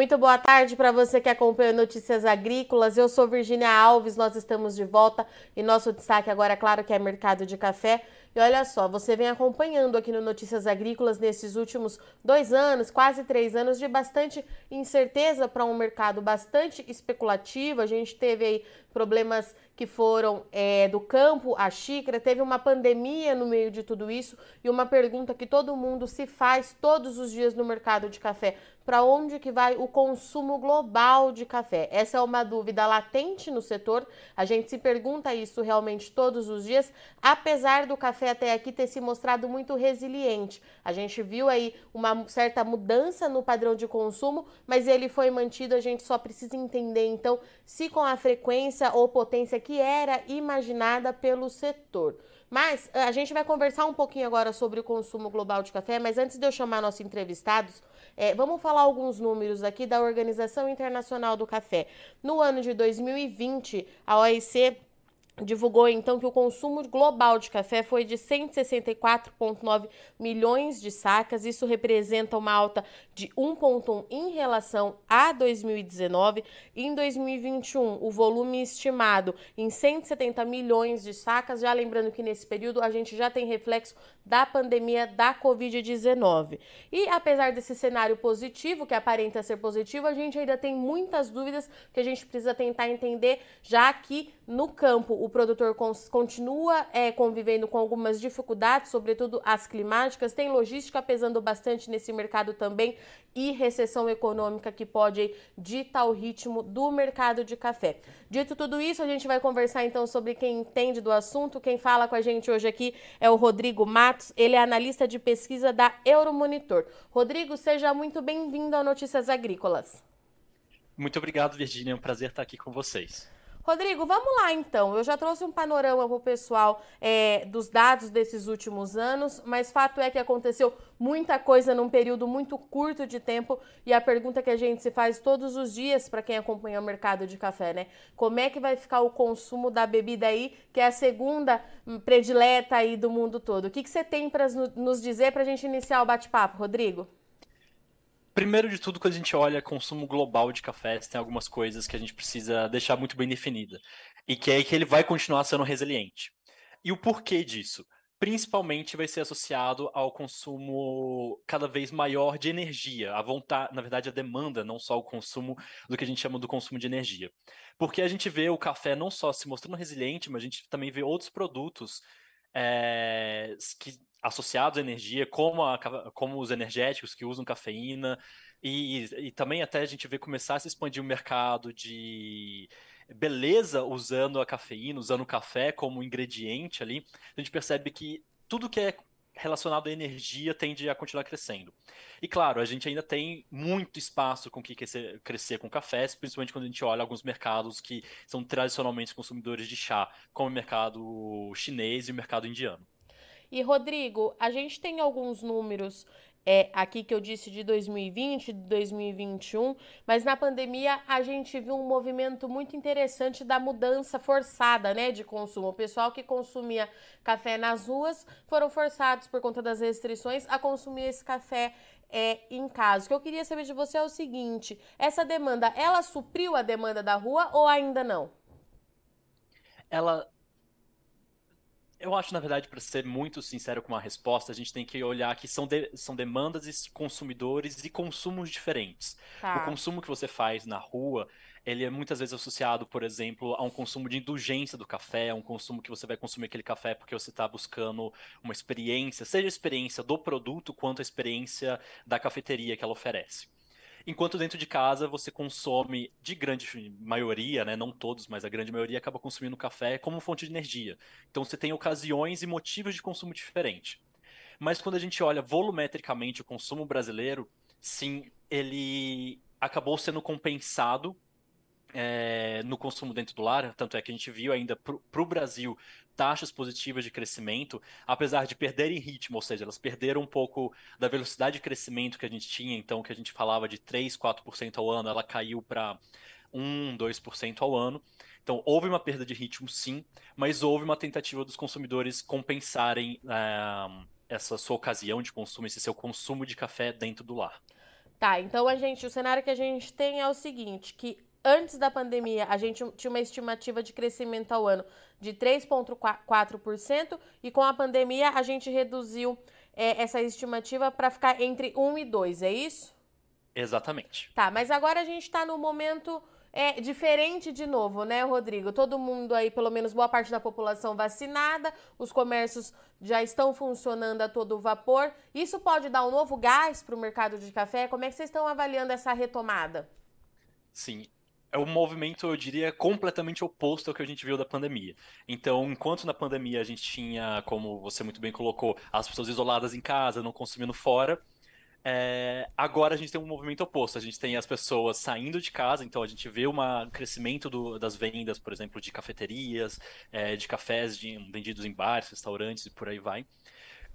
Muito boa tarde para você que acompanha Notícias Agrícolas. Eu sou Virginia Alves, nós estamos de volta e nosso destaque agora, é claro, que é mercado de café. E olha só, você vem acompanhando aqui no Notícias Agrícolas nesses últimos dois anos, quase três anos, de bastante incerteza para um mercado bastante especulativo. A gente teve aí problemas que foram é, do campo à xícara, teve uma pandemia no meio de tudo isso e uma pergunta que todo mundo se faz todos os dias no mercado de café: para onde que vai o consumo global de café? Essa é uma dúvida latente no setor. A gente se pergunta isso realmente todos os dias, apesar do café até aqui ter se mostrado muito resiliente. A gente viu aí uma certa mudança no padrão de consumo, mas ele foi mantido. A gente só precisa entender então se com a frequência ou potência que era imaginada pelo setor. Mas eh, a gente vai conversar um pouquinho agora sobre o consumo global de café, mas antes de eu chamar nossos entrevistados, é, vamos falar alguns números aqui da Organização Internacional do Café. No ano de 2020, a OIC divulgou então que o consumo global de café foi de 164,9 milhões de sacas. Isso representa uma alta de 1,1 em relação a 2019. Em 2021, o volume estimado em 170 milhões de sacas. Já lembrando que nesse período a gente já tem reflexo da pandemia da Covid-19. E apesar desse cenário positivo, que aparenta ser positivo, a gente ainda tem muitas dúvidas que a gente precisa tentar entender, já que no campo o produtor continua é, convivendo com algumas dificuldades, sobretudo as climáticas, tem logística pesando bastante nesse mercado também e recessão econômica que pode ditar o ritmo do mercado de café. Dito tudo isso, a gente vai conversar então sobre quem entende do assunto. Quem fala com a gente hoje aqui é o Rodrigo Matos, ele é analista de pesquisa da Euromonitor. Rodrigo, seja muito bem-vindo ao Notícias Agrícolas. Muito obrigado, Virginia. É um prazer estar aqui com vocês. Rodrigo, vamos lá então. Eu já trouxe um panorama para o pessoal é, dos dados desses últimos anos, mas fato é que aconteceu muita coisa num período muito curto de tempo e a pergunta que a gente se faz todos os dias para quem acompanha o mercado de café, né? Como é que vai ficar o consumo da bebida aí, que é a segunda predileta aí do mundo todo? O que, que você tem para nos dizer para a gente iniciar o bate-papo, Rodrigo? Primeiro de tudo, quando a gente olha consumo global de cafés, tem algumas coisas que a gente precisa deixar muito bem definida. E que é que ele vai continuar sendo resiliente. E o porquê disso? Principalmente vai ser associado ao consumo cada vez maior de energia, a vontade, na verdade, a demanda, não só o consumo do que a gente chama do consumo de energia. Porque a gente vê o café não só se mostrando resiliente, mas a gente também vê outros produtos é, que associados à energia, como, a, como os energéticos que usam cafeína, e, e também até a gente vê começar a se expandir o mercado de beleza usando a cafeína, usando o café como ingrediente ali, a gente percebe que tudo que é relacionado à energia tende a continuar crescendo. E claro, a gente ainda tem muito espaço com que crescer, crescer com cafés, principalmente quando a gente olha alguns mercados que são tradicionalmente consumidores de chá, como o mercado chinês e o mercado indiano. E Rodrigo, a gente tem alguns números é, aqui que eu disse de 2020, de 2021, mas na pandemia a gente viu um movimento muito interessante da mudança forçada, né, de consumo. O pessoal que consumia café nas ruas foram forçados por conta das restrições a consumir esse café é, em casa. O que eu queria saber de você é o seguinte: essa demanda, ela supriu a demanda da rua ou ainda não? Ela eu acho, na verdade, para ser muito sincero com a resposta, a gente tem que olhar que são, de, são demandas e consumidores e consumos diferentes. Tá. O consumo que você faz na rua, ele é muitas vezes associado, por exemplo, a um consumo de indulgência do café, a um consumo que você vai consumir aquele café porque você está buscando uma experiência, seja a experiência do produto quanto a experiência da cafeteria que ela oferece. Enquanto dentro de casa você consome, de grande maioria, né, não todos, mas a grande maioria acaba consumindo café como fonte de energia. Então você tem ocasiões e motivos de consumo diferente. Mas quando a gente olha volumetricamente o consumo brasileiro, sim, ele acabou sendo compensado é, no consumo dentro do lar, tanto é que a gente viu ainda para o Brasil taxas positivas de crescimento, apesar de perderem ritmo, ou seja, elas perderam um pouco da velocidade de crescimento que a gente tinha, então que a gente falava de 3, 4% ao ano, ela caiu para 1, 2% ao ano. Então, houve uma perda de ritmo, sim, mas houve uma tentativa dos consumidores compensarem é, essa sua ocasião de consumo, esse seu consumo de café dentro do lar. Tá, então a gente, o cenário que a gente tem é o seguinte, que antes da pandemia a gente tinha uma estimativa de crescimento ao ano de 3,4% e com a pandemia a gente reduziu é, essa estimativa para ficar entre 1 e 2, é isso? Exatamente. Tá, mas agora a gente está no momento é diferente de novo, né, Rodrigo? Todo mundo aí, pelo menos boa parte da população vacinada, os comércios já estão funcionando a todo vapor. Isso pode dar um novo gás para o mercado de café? Como é que vocês estão avaliando essa retomada? Sim, é um movimento, eu diria, completamente oposto ao que a gente viu da pandemia. Então, enquanto na pandemia a gente tinha, como você muito bem colocou, as pessoas isoladas em casa, não consumindo fora, é, agora a gente tem um movimento oposto. A gente tem as pessoas saindo de casa, então a gente vê um crescimento do, das vendas, por exemplo, de cafeterias, é, de cafés de, vendidos em bares, restaurantes e por aí vai.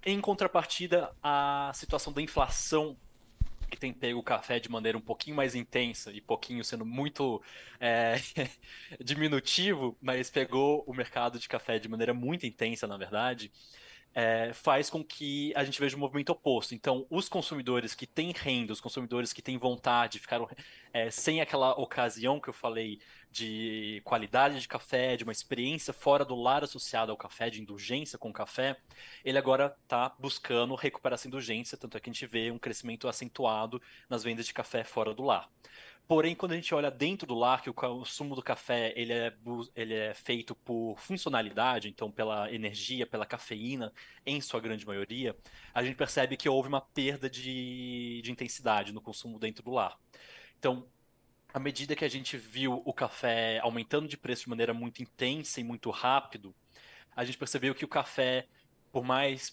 Em contrapartida, a situação da inflação que tem pego o café de maneira um pouquinho mais intensa e pouquinho sendo muito é, diminutivo, mas pegou o mercado de café de maneira muito intensa, na verdade é, faz com que a gente veja um movimento oposto. Então, os consumidores que têm renda, os consumidores que têm vontade, ficaram é, sem aquela ocasião que eu falei de qualidade de café, de uma experiência fora do lar associada ao café, de indulgência com o café, ele agora está buscando recuperar essa indulgência, tanto é que a gente vê um crescimento acentuado nas vendas de café fora do lar. Porém, quando a gente olha dentro do lar, que o consumo do café ele é, ele é feito por funcionalidade, então pela energia, pela cafeína, em sua grande maioria, a gente percebe que houve uma perda de, de intensidade no consumo dentro do lar. Então, à medida que a gente viu o café aumentando de preço de maneira muito intensa e muito rápido, a gente percebeu que o café por mais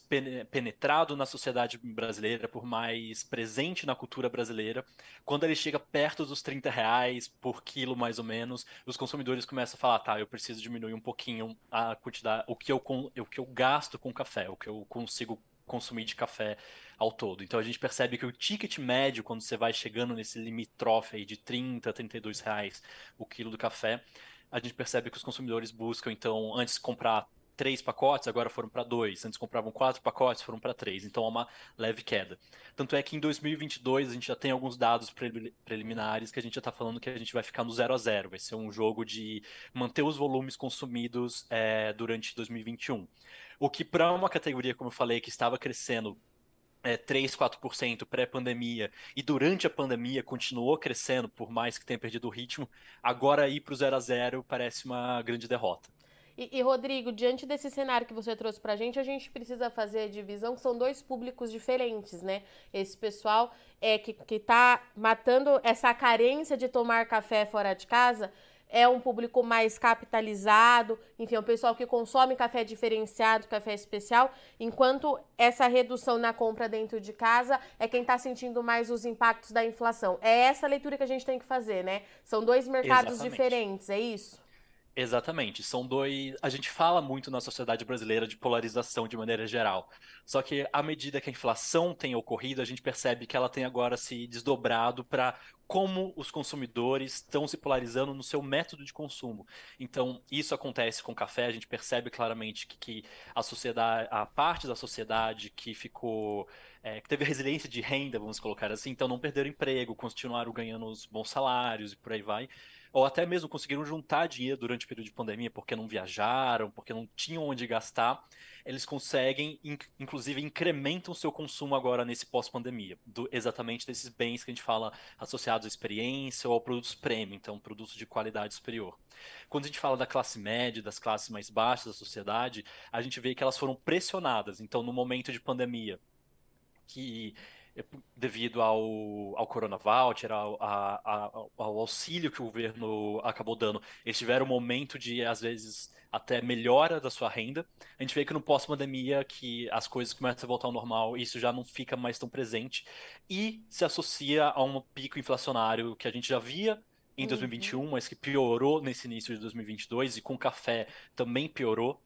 penetrado na sociedade brasileira, por mais presente na cultura brasileira, quando ele chega perto dos 30 reais por quilo, mais ou menos, os consumidores começam a falar, tá, eu preciso diminuir um pouquinho a quantidade, o que eu, o que eu gasto com café, o que eu consigo consumir de café ao todo. Então a gente percebe que o ticket médio, quando você vai chegando nesse limítrofe aí de 30, 32 reais o quilo do café, a gente percebe que os consumidores buscam, então, antes comprar três pacotes, agora foram para dois. Antes compravam quatro pacotes, foram para três. Então há uma leve queda. Tanto é que em 2022 a gente já tem alguns dados preliminares que a gente já está falando que a gente vai ficar no zero a zero. Vai ser um jogo de manter os volumes consumidos é, durante 2021. O que para uma categoria, como eu falei, que estava crescendo é, 3, 4% pré-pandemia e durante a pandemia continuou crescendo, por mais que tenha perdido o ritmo, agora ir para o zero a zero parece uma grande derrota. E, e, Rodrigo, diante desse cenário que você trouxe pra gente, a gente precisa fazer a divisão, que são dois públicos diferentes, né? Esse pessoal é que, que tá matando essa carência de tomar café fora de casa é um público mais capitalizado, enfim, é um pessoal que consome café diferenciado, café especial, enquanto essa redução na compra dentro de casa é quem está sentindo mais os impactos da inflação. É essa leitura que a gente tem que fazer, né? São dois mercados Exatamente. diferentes, é isso? Exatamente, são dois. A gente fala muito na sociedade brasileira de polarização de maneira geral. Só que à medida que a inflação tem ocorrido, a gente percebe que ela tem agora se desdobrado para como os consumidores estão se polarizando no seu método de consumo. Então, isso acontece com o café, a gente percebe claramente que, que a sociedade, a parte da sociedade que ficou é, que teve resiliência de renda, vamos colocar assim, então não perderam emprego, continuaram ganhando os bons salários e por aí vai ou até mesmo conseguiram juntar dinheiro durante o período de pandemia porque não viajaram, porque não tinham onde gastar, eles conseguem, inclusive, incrementam o seu consumo agora nesse pós-pandemia, exatamente desses bens que a gente fala associados à experiência ou a produtos premium, então produtos de qualidade superior. Quando a gente fala da classe média, das classes mais baixas da sociedade, a gente vê que elas foram pressionadas. Então, no momento de pandemia, que devido ao, ao Corona Voucher, ao, ao, ao, auxílio que o governo acabou dando, eles tiveram um momento de, às vezes, até melhora da sua renda. A gente vê que no pós-pandemia que as coisas começam a voltar ao normal, isso já não fica mais tão presente e se associa a um pico inflacionário que a gente já via em 2021, uhum. mas que piorou nesse início de 2022 e com o café também piorou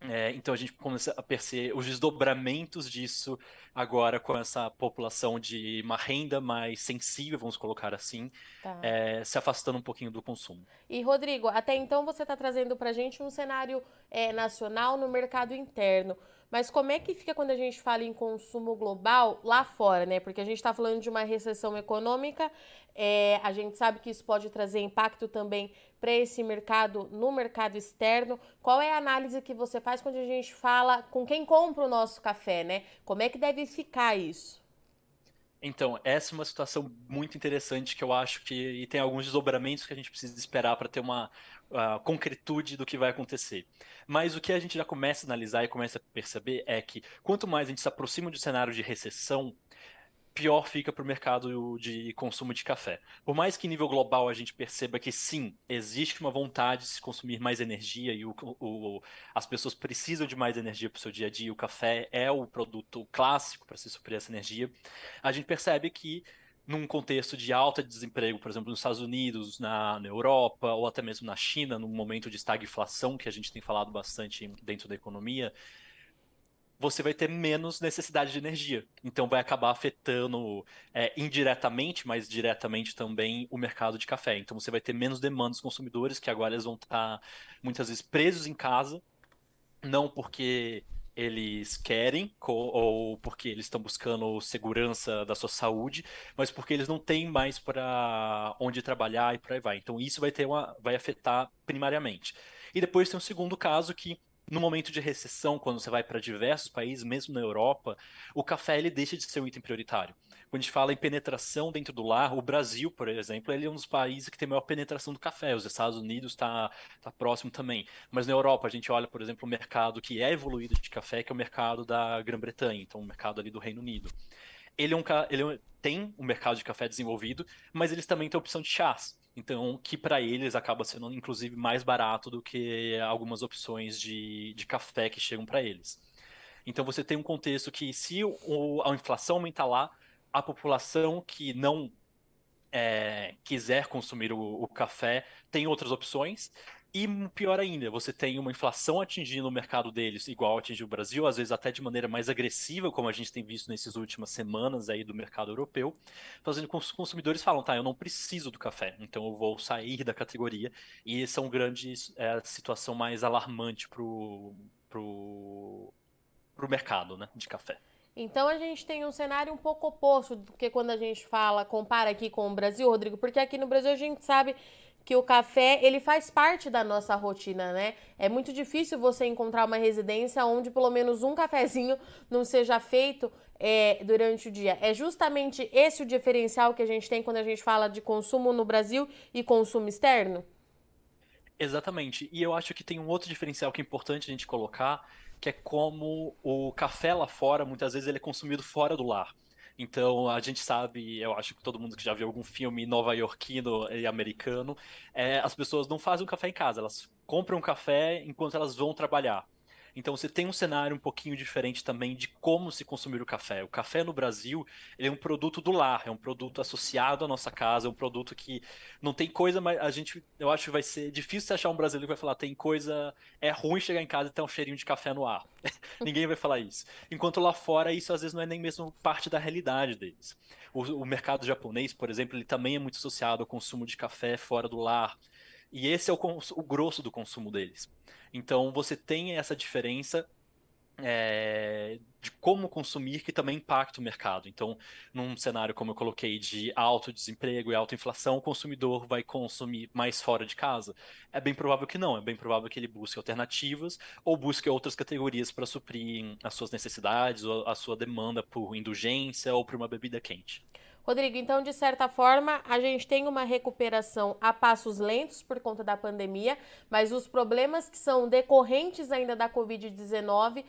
é, então a gente começa a perceber os desdobramentos disso agora com essa população de uma renda mais sensível, vamos colocar assim, tá. é, se afastando um pouquinho do consumo. E Rodrigo, até então você está trazendo para a gente um cenário é, nacional no mercado interno. Mas como é que fica quando a gente fala em consumo global lá fora, né? Porque a gente está falando de uma recessão econômica, é, a gente sabe que isso pode trazer impacto também para esse mercado no mercado externo. Qual é a análise que você faz quando a gente fala com quem compra o nosso café, né? Como é que deve ficar isso? Então, essa é uma situação muito interessante que eu acho que tem alguns desdobramentos que a gente precisa esperar para ter uma concretude do que vai acontecer. Mas o que a gente já começa a analisar e começa a perceber é que quanto mais a gente se aproxima de um cenário de recessão, pior fica para o mercado de consumo de café. Por mais que em nível global a gente perceba que sim, existe uma vontade de se consumir mais energia e o, o, as pessoas precisam de mais energia para o seu dia a dia, o café é o produto clássico para se suprir essa energia, a gente percebe que num contexto de alta de desemprego, por exemplo, nos Estados Unidos, na, na Europa ou até mesmo na China, num momento de estagflação que a gente tem falado bastante dentro da economia, você vai ter menos necessidade de energia. Então vai acabar afetando é, indiretamente, mas diretamente também o mercado de café. Então você vai ter menos demanda dos consumidores, que agora eles vão estar muitas vezes presos em casa, não porque eles querem ou porque eles estão buscando segurança da sua saúde, mas porque eles não têm mais para onde trabalhar e por aí vai. Então isso vai ter uma, vai afetar primariamente. E depois tem um segundo caso que no momento de recessão, quando você vai para diversos países, mesmo na Europa, o café ele deixa de ser um item prioritário. Quando a gente fala em penetração dentro do lar, o Brasil, por exemplo, ele é um dos países que tem maior penetração do café. Os Estados Unidos está tá próximo também. Mas na Europa, a gente olha, por exemplo, o mercado que é evoluído de café, que é o mercado da Grã-Bretanha, então o mercado ali do Reino Unido. Ele, é um, ele é tem um mercado de café desenvolvido, mas eles também têm a opção de chás. Então, que para eles acaba sendo inclusive mais barato do que algumas opções de, de café que chegam para eles. Então, você tem um contexto que, se o, a inflação aumentar lá, a população que não é, quiser consumir o, o, café tem outras opções. E pior ainda, você tem uma inflação atingindo o mercado deles, igual atingiu o Brasil, às vezes até de maneira mais agressiva, como a gente tem visto nessas últimas semanas aí do mercado europeu, fazendo com que os consumidores falam, tá, eu não preciso do café, então eu vou sair da categoria. E essa é uma grande é, situação mais alarmante pro, pro, pro mercado né, de café. Então a gente tem um cenário um pouco oposto do que quando a gente fala, compara aqui com o Brasil, Rodrigo, porque aqui no Brasil a gente sabe que o café ele faz parte da nossa rotina, né? É muito difícil você encontrar uma residência onde pelo menos um cafezinho não seja feito é, durante o dia. É justamente esse o diferencial que a gente tem quando a gente fala de consumo no Brasil e consumo externo? Exatamente. E eu acho que tem um outro diferencial que é importante a gente colocar, que é como o café lá fora, muitas vezes ele é consumido fora do lar. Então a gente sabe, eu acho que todo mundo que já viu algum filme nova-iorquino e americano, é, as pessoas não fazem um café em casa, elas compram café enquanto elas vão trabalhar. Então você tem um cenário um pouquinho diferente também de como se consumir o café. O café no Brasil é um produto do lar, é um produto associado à nossa casa, é um produto que não tem coisa, mas a gente, eu acho que vai ser difícil você achar um brasileiro que vai falar tem coisa, é ruim chegar em casa e ter um cheirinho de café no ar. Ninguém vai falar isso. Enquanto lá fora isso às vezes não é nem mesmo parte da realidade deles. O, o mercado japonês, por exemplo, ele também é muito associado ao consumo de café fora do lar. E esse é o, o grosso do consumo deles. Então você tem essa diferença é, de como consumir que também impacta o mercado. Então, num cenário como eu coloquei de alto desemprego e alta inflação, o consumidor vai consumir mais fora de casa? É bem provável que não, é bem provável que ele busque alternativas ou busque outras categorias para suprir as suas necessidades ou a sua demanda por indulgência ou por uma bebida quente. Rodrigo, então, de certa forma, a gente tem uma recuperação a passos lentos por conta da pandemia, mas os problemas que são decorrentes ainda da Covid-19,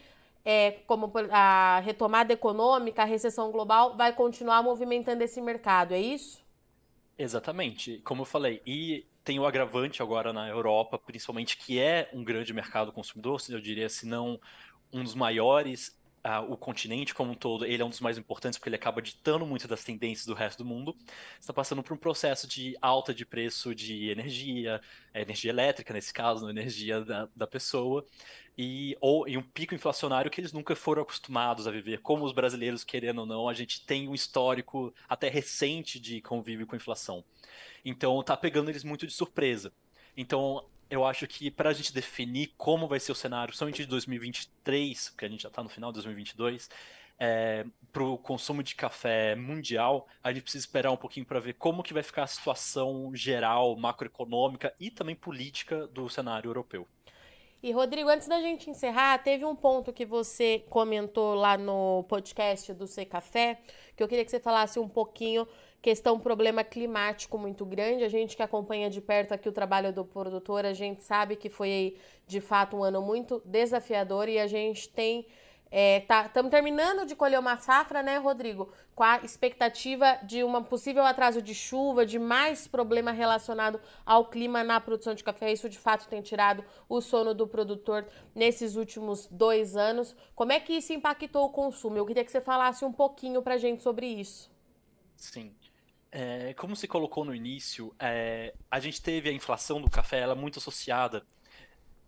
é, como a retomada econômica, a recessão global, vai continuar movimentando esse mercado, é isso? Exatamente. Como eu falei, e tem o agravante agora na Europa, principalmente, que é um grande mercado consumidor, eu diria, se não um dos maiores uh, o continente como um todo, ele é um dos mais importantes porque ele acaba ditando muito das tendências do resto do mundo. Está passando por um processo de alta de preço de energia, é, energia elétrica nesse caso, energia da, da pessoa, e, ou, e um pico inflacionário que eles nunca foram acostumados a viver. Como os brasileiros, querendo ou não, a gente tem um histórico até recente de convívio com inflação. Então está pegando eles muito de surpresa. Então, eu acho que para a gente definir como vai ser o cenário, somente de 2023, porque a gente já está no final de 2022, é, para o consumo de café mundial, a gente precisa esperar um pouquinho para ver como que vai ficar a situação geral, macroeconômica e também política do cenário europeu. E Rodrigo, antes da gente encerrar, teve um ponto que você comentou lá no podcast do C Café, que eu queria que você falasse um pouquinho questão problema climático muito grande. A gente que acompanha de perto aqui o trabalho do produtor, a gente sabe que foi de fato um ano muito desafiador e a gente tem Estamos é, tá, terminando de colher uma safra, né, Rodrigo? Com a expectativa de um possível atraso de chuva, de mais problema relacionado ao clima na produção de café. Isso de fato tem tirado o sono do produtor nesses últimos dois anos. Como é que isso impactou o consumo? Eu queria que você falasse um pouquinho para gente sobre isso. Sim. É, como se colocou no início, é, a gente teve a inflação do café, ela é muito associada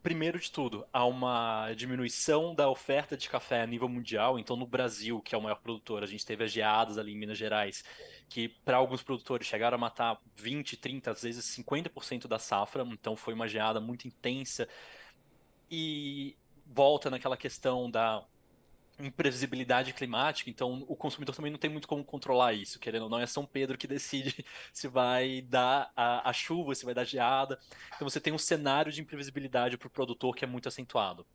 primeiro de tudo, há uma diminuição da oferta de café a nível mundial. Então, no Brasil, que é o maior produtor, a gente teve as geadas ali em Minas Gerais, que para alguns produtores chegaram a matar 20, 30, às vezes 50% da safra. Então, foi uma geada muito intensa. E volta naquela questão da imprevisibilidade climática, então o consumidor também não tem muito como controlar isso, querendo ou não, é São Pedro que decide se vai dar a, a chuva, se vai dar geada. Então você tem um cenário de imprevisibilidade para o produtor que é muito acentuado.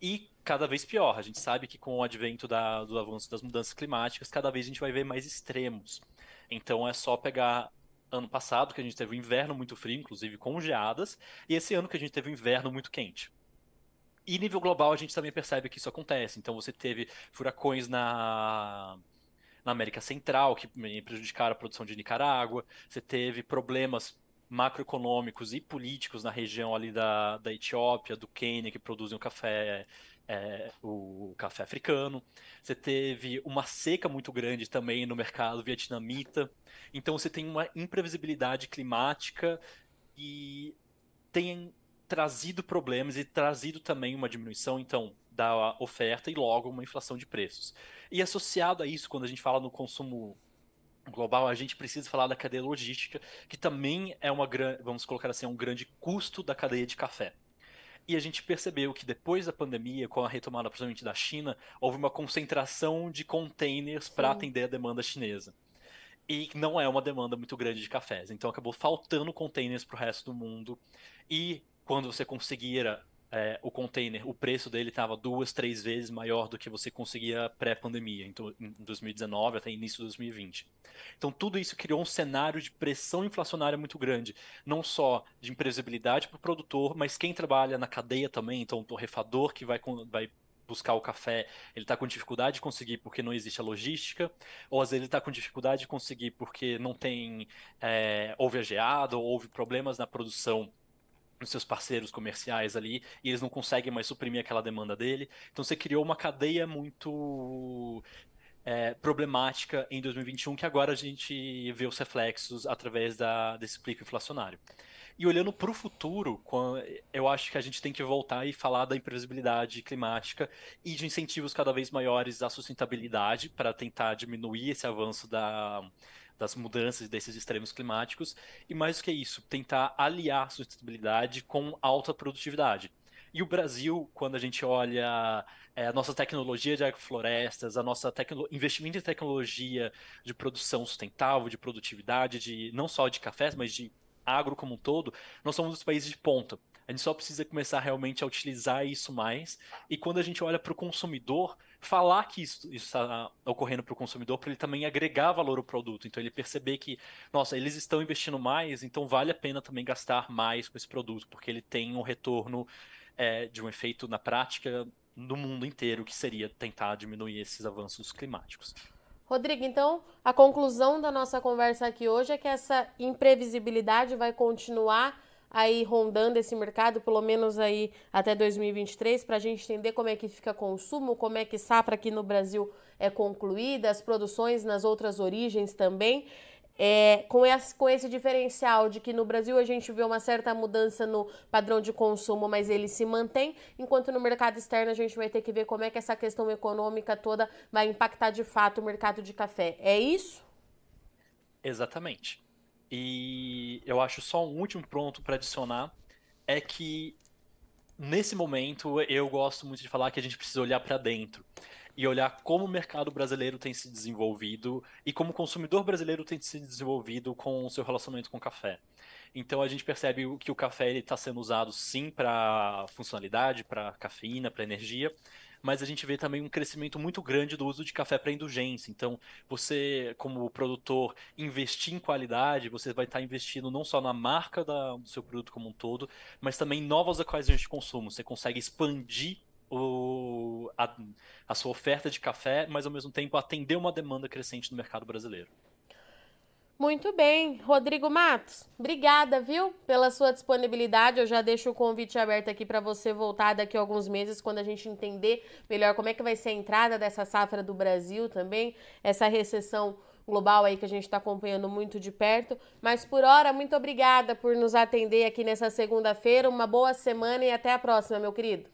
E cada vez pior, a gente sabe que com o advento da, do avanço das mudanças climáticas, cada vez a gente vai ver mais extremos. Então é só pegar ano passado, que a gente teve um inverno muito frio, inclusive com geadas, e esse ano que a gente teve um inverno muito quente. E nível global a gente também percebe que isso acontece. Então você teve furacões na, na América Central que prejudicaram a produção de Nicarágua, você teve problemas macroeconômicos e políticos na região ali da, da Etiópia, do Quênia, que produzem o café, é, o café africano. Você teve uma seca muito grande também no mercado vietnamita. Então você tem uma imprevisibilidade climática e tem trazido problemas e trazido também uma diminuição, então, da oferta e logo uma inflação de preços. E associado a isso, quando a gente fala no consumo global, a gente precisa falar da cadeia logística, que também é uma grande, vamos colocar assim, é um grande custo da cadeia de café. E a gente percebeu que depois da pandemia, com a retomada principalmente da China, houve uma concentração de containers para atender a demanda chinesa. E não é uma demanda muito grande de cafés. Então acabou faltando containers para o resto do mundo. E quando você conseguia é, o container, o preço dele estava duas, três vezes maior do que você conseguia pré-pandemia, então, em 2019 até início de 2020. Então, tudo isso criou um cenário de pressão inflacionária muito grande, não só de imprevisibilidade para o produtor, mas quem trabalha na cadeia também, então o torrefador que vai, vai buscar o café, ele está com dificuldade de conseguir porque não existe a logística, ou às vezes ele está com dificuldade de conseguir porque não tem, é, houve a geada, ou houve problemas na produção nos seus parceiros comerciais ali e eles não conseguem mais suprimir aquela demanda dele. Então você criou uma cadeia muito é, problemática em 2021 que agora a gente vê os reflexos através da, desse pico inflacionário. E olhando para o futuro, eu acho que a gente tem que voltar e falar da imprevisibilidade climática e de incentivos cada vez maiores à sustentabilidade para tentar diminuir esse avanço da, das mudanças desses extremos climáticos e mais do que isso, tentar aliar sustentabilidade com alta produtividade. E o Brasil, quando a gente olha é, a nossa tecnologia de agroflorestas, a nossa investimento em tecnologia de produção sustentável, de produtividade, de não só de cafés, mas de agro como um todo, nós somos um dos países de ponta. A gente só precisa começar realmente a utilizar isso mais. E quando a gente olha para o consumidor, falar que isso está ocorrendo para o consumidor, para ele também agregar valor ao produto. Então, ele perceber que, nossa, eles estão investindo mais, então vale a pena também gastar mais com esse produto, porque ele tem um retorno é, de um efeito na prática no mundo inteiro, que seria tentar diminuir esses avanços climáticos. Rodrigo, então a conclusão da nossa conversa aqui hoje é que essa imprevisibilidade vai continuar aí rondando esse mercado, pelo menos aí até 2023, para a gente entender como é que fica consumo, como é que safra aqui no Brasil é concluída, as produções nas outras origens também. É, com, esse, com esse diferencial de que no Brasil a gente vê uma certa mudança no padrão de consumo, mas ele se mantém, enquanto no mercado externo a gente vai ter que ver como é que essa questão econômica toda vai impactar de fato o mercado de café. É isso? Exatamente. E eu acho só um último ponto para adicionar é que nesse momento eu gosto muito de falar que a gente precisa olhar para dentro e olhar como o mercado brasileiro tem se desenvolvido e como o consumidor brasileiro tem se desenvolvido com o seu relacionamento com o café. Então a gente percebe que o café está sendo usado sim para funcionalidade, para cafeína, para energia, mas a gente vê também um crescimento muito grande do uso de café para indulgência. Então, você, como produtor, investir em qualidade, você vai estar investindo não só na marca da, do seu produto como um todo, mas também novas ocasiões de consumo. Você consegue expandir o, a, a sua oferta de café, mas ao mesmo tempo atender uma demanda crescente no mercado brasileiro. Muito bem, Rodrigo Matos, obrigada, viu, pela sua disponibilidade. Eu já deixo o convite aberto aqui para você voltar daqui a alguns meses, quando a gente entender melhor como é que vai ser a entrada dessa safra do Brasil também, essa recessão global aí que a gente está acompanhando muito de perto. Mas por hora, muito obrigada por nos atender aqui nessa segunda-feira. Uma boa semana e até a próxima, meu querido.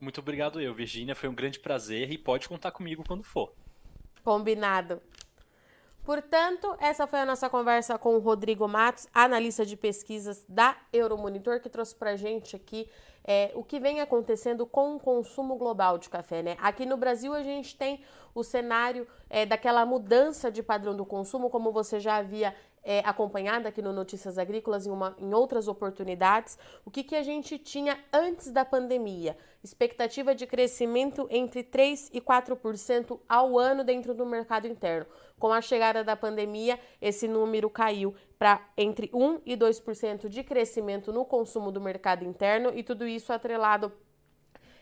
Muito obrigado eu, Virgínia. Foi um grande prazer e pode contar comigo quando for. Combinado. Portanto, essa foi a nossa conversa com o Rodrigo Matos, analista de pesquisas da Euromonitor, que trouxe para gente aqui é, o que vem acontecendo com o consumo global de café. Né? Aqui no Brasil, a gente tem o cenário é, daquela mudança de padrão do consumo, como você já havia é, acompanhada aqui no Notícias Agrícolas em, uma, em outras oportunidades, o que, que a gente tinha antes da pandemia? Expectativa de crescimento entre 3% e 4% ao ano dentro do mercado interno. Com a chegada da pandemia, esse número caiu para entre 1% e 2% de crescimento no consumo do mercado interno, e tudo isso atrelado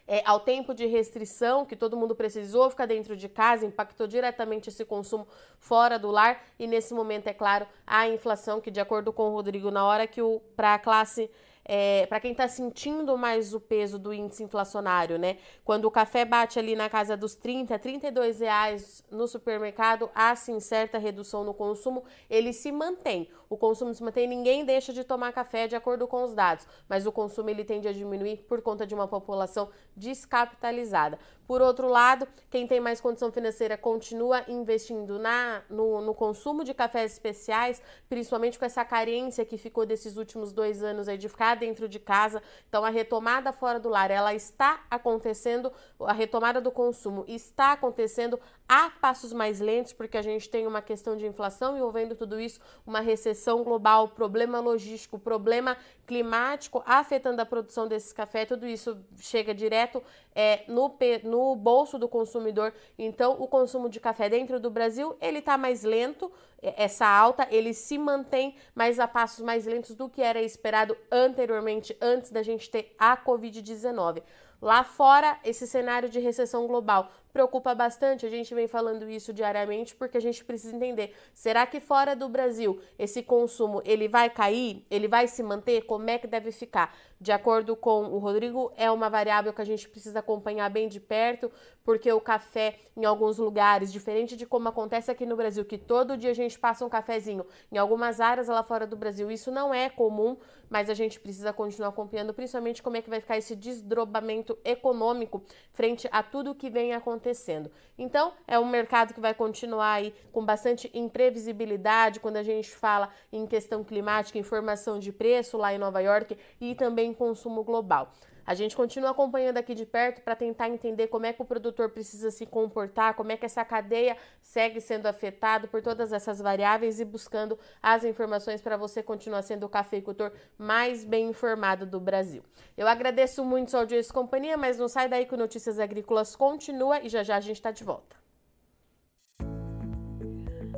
é, ao tempo de restrição que todo mundo precisou ficar dentro de casa, impactou diretamente esse consumo fora do lar. E nesse momento, é claro, a inflação que de acordo com o Rodrigo, na hora que para a classe é, para quem está sentindo mais o peso do índice inflacionário, né? Quando o café bate ali na casa dos 30, 32 reais no supermercado, há sim certa redução no consumo, ele se mantém. O consumo se mantém, ninguém deixa de tomar café de acordo com os dados, mas o consumo ele tende a diminuir por conta de uma população descapitalizada. Por outro lado, quem tem mais condição financeira continua investindo na, no, no consumo de cafés especiais, principalmente com essa carência que ficou desses últimos dois anos aí de ficar dentro de casa. Então, a retomada fora do lar, ela está acontecendo, a retomada do consumo está acontecendo a passos mais lentos, porque a gente tem uma questão de inflação envolvendo tudo isso, uma recessão global, problema logístico, problema climático afetando a produção desses cafés, tudo isso chega direto é, no, no bolso do consumidor. Então, o consumo de café dentro do Brasil, ele está mais lento, é, essa alta, ele se mantém, mas a passos mais lentos do que era esperado anteriormente, antes da gente ter a Covid-19. Lá fora, esse cenário de recessão global preocupa bastante. A gente vem falando isso diariamente porque a gente precisa entender: será que fora do Brasil esse consumo ele vai cair? Ele vai se manter? Como é que deve ficar? De acordo com o Rodrigo, é uma variável que a gente precisa acompanhar bem de perto, porque o café em alguns lugares, diferente de como acontece aqui no Brasil, que todo dia a gente passa um cafezinho, em algumas áreas lá fora do Brasil isso não é comum, mas a gente precisa continuar acompanhando, principalmente como é que vai ficar esse desdobramento econômico frente a tudo que vem acontecendo. Então, é um mercado que vai continuar aí com bastante imprevisibilidade quando a gente fala em questão climática, informação de preço lá em Nova York e também consumo global. A gente continua acompanhando aqui de perto para tentar entender como é que o produtor precisa se comportar, como é que essa cadeia segue sendo afetada por todas essas variáveis e buscando as informações para você continuar sendo o cafeicultor mais bem informado do Brasil. Eu agradeço muito sua audiência e companhia, mas não sai daí que o Notícias Agrícolas continua e já já a gente está de volta.